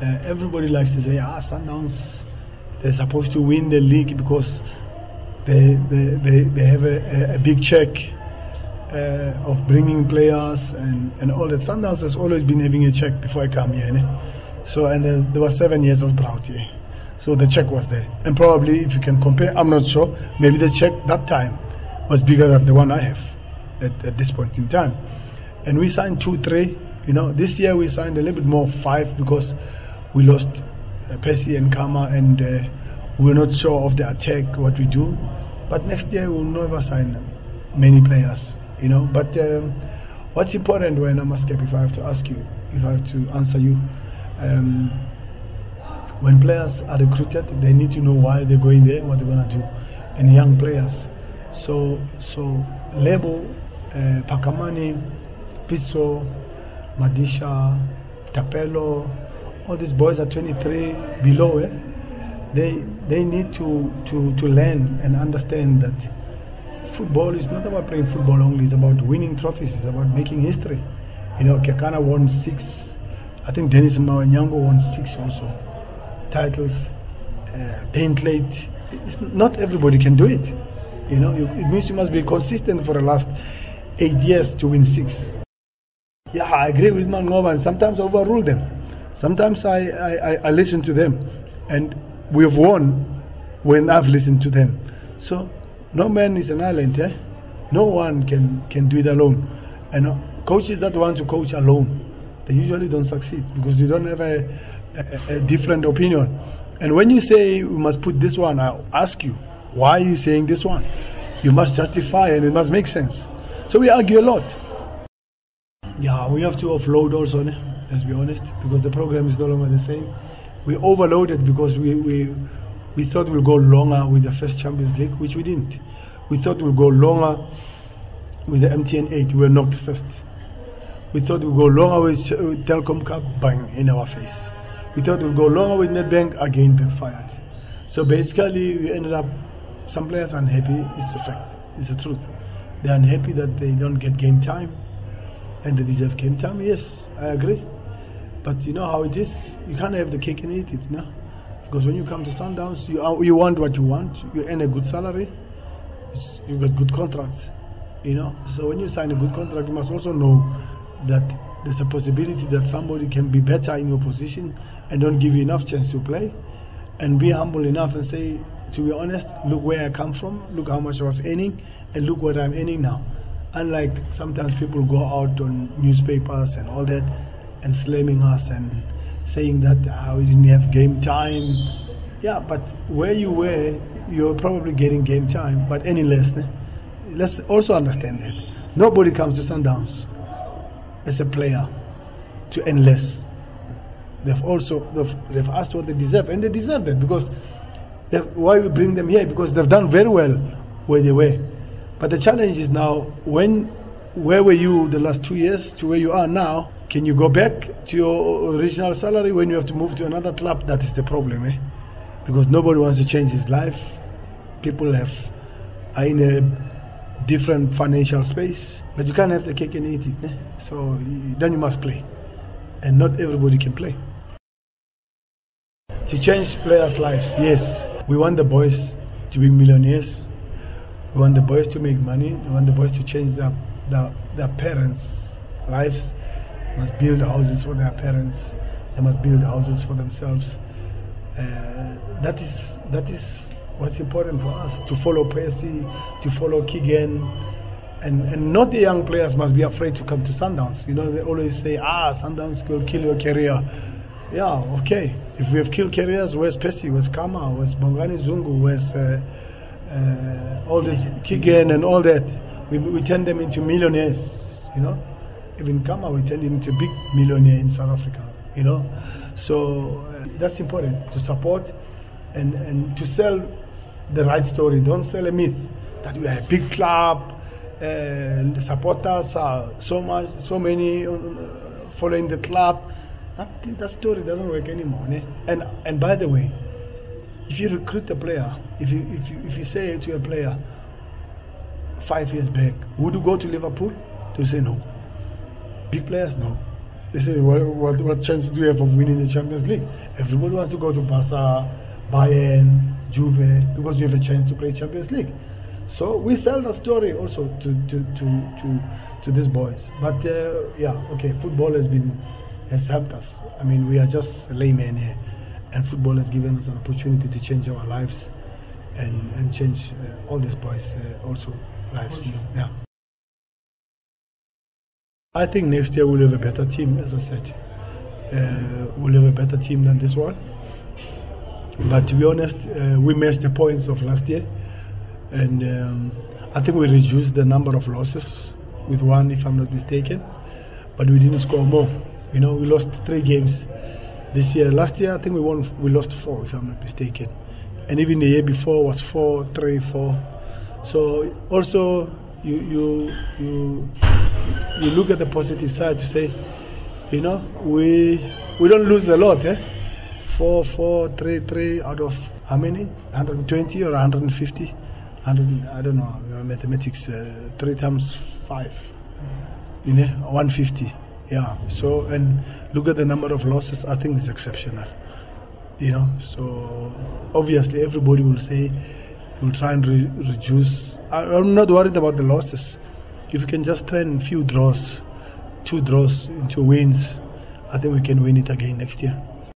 uh, everybody likes to say, ah, Sundowns, they're supposed to win the league because they they, they, they have a, a big check uh, of bringing players and, and all that. Sundowns has always been having a check before I come here. Ne? So, and uh, there were seven years of drought here. So the check was there. And probably, if you can compare, I'm not sure, maybe the check that time was bigger than the one I have at, at this point in time. And we signed two, three. You know, this year we signed a little bit more, five, because we lost uh, Percy and Khama, and uh, we're not sure of the attack, what we do. But next year we'll never sign many players, you know. But um, what's important when I'm asking, if I have to ask you, if I have to answer you, um, when players are recruited, they need to know why they're going there, what they're to do, and young players. So, so Lebo, uh, Phakamani, Pizzo, Madisha, Thapelo, all these boys are 23 below. Eh? They they need to, to, to learn and understand that football is not about playing football only. It's about winning trophies. It's about making history. You know, Kekana won six. I think Dennis Mawanyango won six also titles, uh. It's not everybody can do it. You know, you, it means you must be consistent for the last eight years to win six. Yeah, I agree with Mangova and sometimes overrule them. Sometimes I, I, I listen to them and we have won when I've listened to them. So no man is an island, eh? No one can, can do it alone. And uh, coaches that want to coach alone, they usually don't succeed because they don't have a, a, a, different opinion. And when you say we must put this one, I'll ask you, why are you saying this one? You must justify and it must make sense. So we argue a lot. Yeah, we have to offload also, let's be honest, because the program is no longer the same. We overloaded because we, we, we thought we'll go longer with the first Champions League, which we didn't. We thought we'll go longer with the MTN 8, we were knocked first. We thought we'd go longer with uh, Telkom Cup, bang, in our face. We thought we'd go longer with Nedbank, again backfired. So basically, we ended up, some players unhappy, it's a fact, it's the truth. They're unhappy that they don't get game time, and they deserve game time, yes, I agree. But you know how it is, you can't have the cake and eat it, no? Because when you come to Sundowns, you, are, you want what you want, you earn a good salary, you got good contracts, you know? So when you sign a good contract, you must also know that there's a possibility that somebody can be better in your position and don't give you enough chance to play. And be humble enough and say to be honest look where i come from. Look how much i was earning and look what i'm earning now. Unlike sometimes people go out on newspapers and all that and slamming us and saying that uh, we didn't have game time yeah but where you were you're probably getting game time but any less let's also understand that nobody comes to sundowns as a player to earn less. They've also they've, they've asked what they deserve, and they deserve that because why we bring them here because they've done very well where they were. But the challenge is now when where were you the last two years to where you are now? Can you go back to your original salary when you have to move to another club? That is the problem, eh? Because nobody wants to change his life. People have are in a different financial space but you can't have the cake and eat it. Eh? So then you must play. And not everybody can play. To change players' lives, yes. We want the boys to be millionaires. We want the boys to make money. We want the boys to change their, their, their parents' lives. Must build houses for their parents. They must build houses for themselves. Uh, that is that is what's important for us to follow Percy, to follow Keegan, and, and not the young players must be afraid to come to Sundowns. You know, they always say, ah, Sundowns will kill your career. Yeah, okay. If we have killed careers, where's Percy, where's Khama, where's Bongani Zungu, where's uh, uh, all this Keegan and all that? We, we turn them into millionaires, you know. Even Khama, we turn him into a big millionaire in South Africa, you know. So uh, that's important to support and, and to sell the right story. Don't sell a myth that we are a big club, and the supporters are so much, so many uh, following the club. That, that story doesn't work anymore. Ne? And and by the way, if you recruit a player, if you if you if you say to a player five years back, would you go to Liverpool? They say no. Big players, no. They say, what, what, what chance do you have of winning the Champions League? Everybody wants to go to Barca, Bayern, Juve, because you have a chance to play Champions League. So we sell that story also to to to to, to these boys. But uh, yeah, okay, football has been has helped us. I mean, we are just laymen here, and football has given us an opportunity to change our lives and and change uh, all these boys uh, also lives. Yeah. I think next year we'll have a better team, as I said. Uh, we'll have a better team than this one. But to be honest, uh, we missed the points of last year, and um, I think we reduced the number of losses with one, if I'm not mistaken. But we didn't score more. You know, we lost three games this year. Last year, I think we won. We lost four, if I'm not mistaken, and even the year before was four, three, four. So also you you you you look at the positive side to say, you know, we we don't lose a lot, eh? Four, four, three, three out of how many? 120 or 150? 100, I don't know, mathematics. Uh, three times five, you know, 150. Yeah. So and look at the number of losses. I think it's exceptional. You know, so obviously everybody will say we'll try and re- reduce. I, I'm not worried about the losses. If we can just a few draws, two draws into wins, I think we can win it again next year.